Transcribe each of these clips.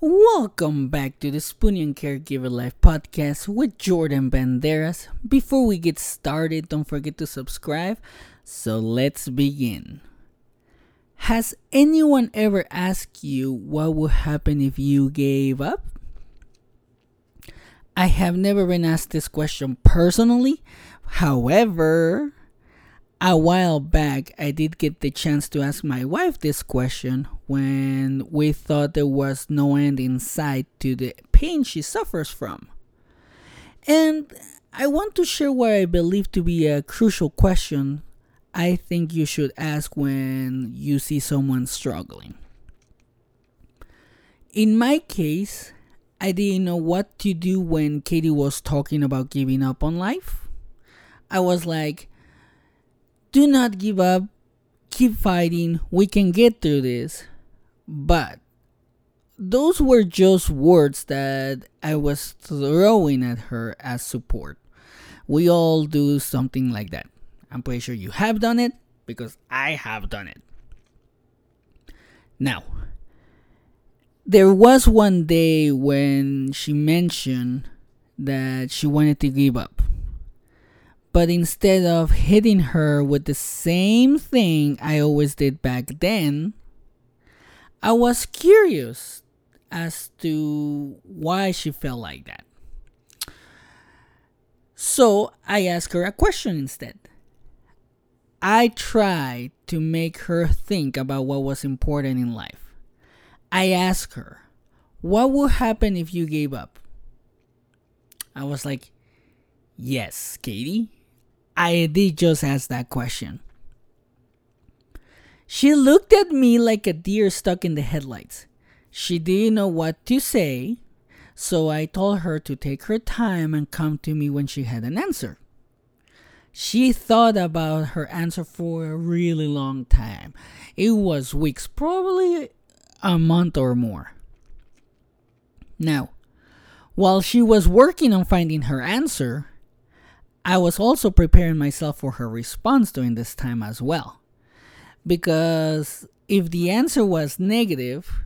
Welcome back to the Spoonie and Caregiver Life podcast with Jordan Banderas. Before we get started, don't forget to subscribe. So let's begin. Has anyone ever asked you what would happen if you gave up? I have never been asked this question personally. However, a while back, I did get the chance to ask my wife this question when we thought there was no end in sight to the pain she suffers from. And I want to share what I believe to be a crucial question I think you should ask when you see someone struggling. In my case, I didn't know what to do when Katie was talking about giving up on life. I was like, do not give up, keep fighting, we can get through this. But those were just words that I was throwing at her as support. We all do something like that. I'm pretty sure you have done it because I have done it. Now, there was one day when she mentioned that she wanted to give up. But instead of hitting her with the same thing I always did back then, I was curious as to why she felt like that. So I asked her a question instead. I tried to make her think about what was important in life. I asked her, What would happen if you gave up? I was like, Yes, Katie. I did just ask that question. She looked at me like a deer stuck in the headlights. She didn't know what to say, so I told her to take her time and come to me when she had an answer. She thought about her answer for a really long time. It was weeks, probably a month or more. Now, while she was working on finding her answer, I was also preparing myself for her response during this time as well. Because if the answer was negative,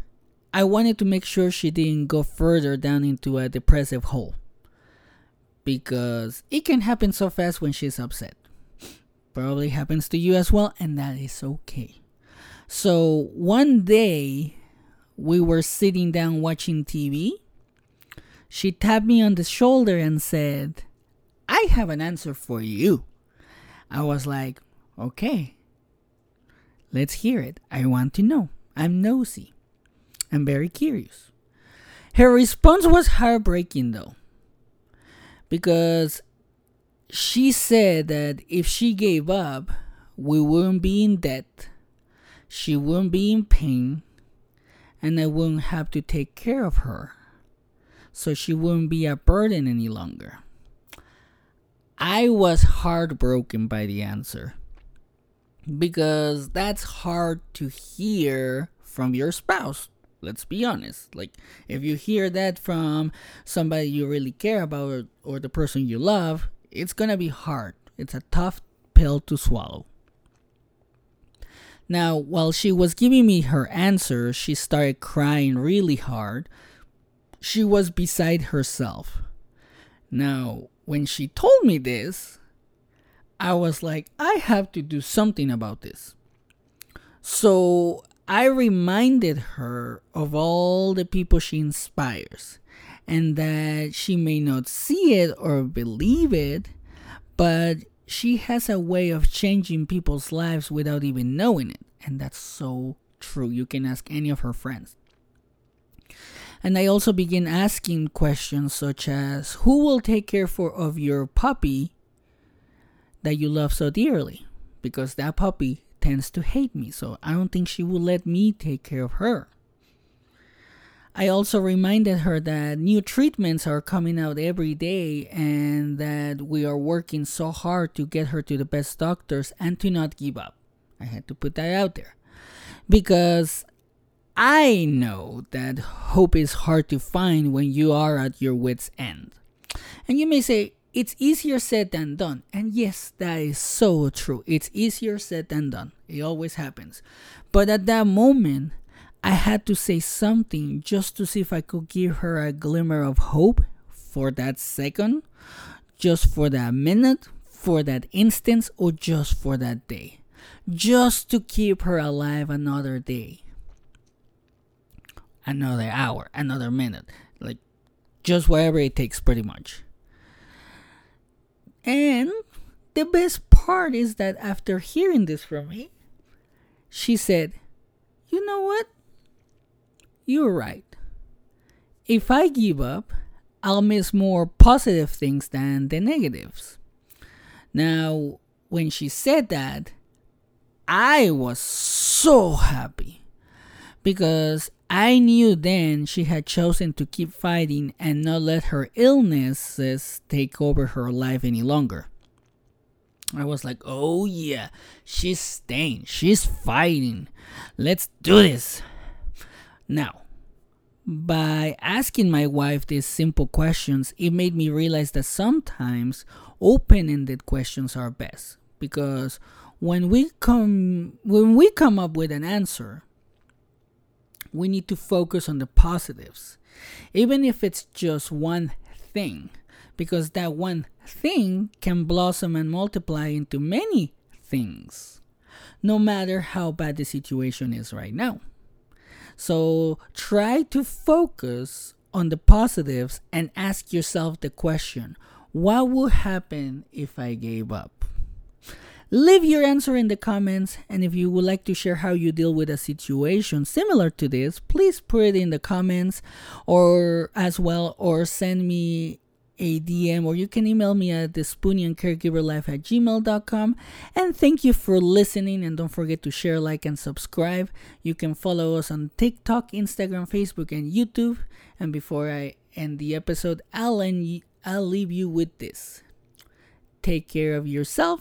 I wanted to make sure she didn't go further down into a depressive hole because it can happen so fast when she's upset. Probably happens to you as well, and that is okay. So one day, we were sitting down watching TV. She tapped me on the shoulder and said, I have an answer for you. I was like, okay, let's hear it. I want to know. I'm nosy. I'm very curious. Her response was heartbreaking though because she said that if she gave up, we wouldn't be in debt, she wouldn't be in pain, and I wouldn't have to take care of her. So she wouldn't be a burden any longer. I was heartbroken by the answer because that's hard to hear from your spouse let's be honest. Like if you hear that from somebody you really care about or, or the person you love it's gonna be hard. It's a tough pill to swallow. Now while she was giving me her answer she started crying really hard. She was beside herself. Now when she told me this i was like i have to do something about this so I reminded her of all the people she inspires and that she may not see it or believe it, but she has a way of changing people's lives without even knowing it. And that's so true. You can ask any of her friends. And I also begin asking questions such as who will take care for of your puppy that you love so dearly? Because that puppy tends to hate me, so I don't think she will let me take care of her. I also reminded her that new treatments are coming out every day and that we are working so hard to get her to the best doctors and to not give up. I had to put that out there because I know that hope is hard to find when you are at your wits' end. And you may say, it's easier said than done. And yes, that is so true. It's easier said than done. It always happens. But at that moment, I had to say something just to see if I could give her a glimmer of hope for that second, just for that minute, for that instance, or just for that day. Just to keep her alive another day, another hour, another minute. Like, just whatever it takes, pretty much. And the best part is that after hearing this from me, she said, You know what? You're right. If I give up, I'll miss more positive things than the negatives. Now, when she said that, I was so happy because I knew then she had chosen to keep fighting and not let her illnesses take over her life any longer. I was like, oh yeah, she's staying, she's fighting. Let's do this. Now, by asking my wife these simple questions, it made me realize that sometimes open ended questions are best because when we come when we come up with an answer we need to focus on the positives even if it's just one thing because that one thing can blossom and multiply into many things no matter how bad the situation is right now so try to focus on the positives and ask yourself the question what would happen if I gave up? Leave your answer in the comments, and if you would like to share how you deal with a situation similar to this, please put it in the comments or as well, or send me a DM, or you can email me at the caregiverlife at gmail.com. And thank you for listening, and don't forget to share, like, and subscribe. You can follow us on TikTok, Instagram, Facebook, and YouTube. And before I end the episode, I'll end I'll leave you with this. Take care of yourself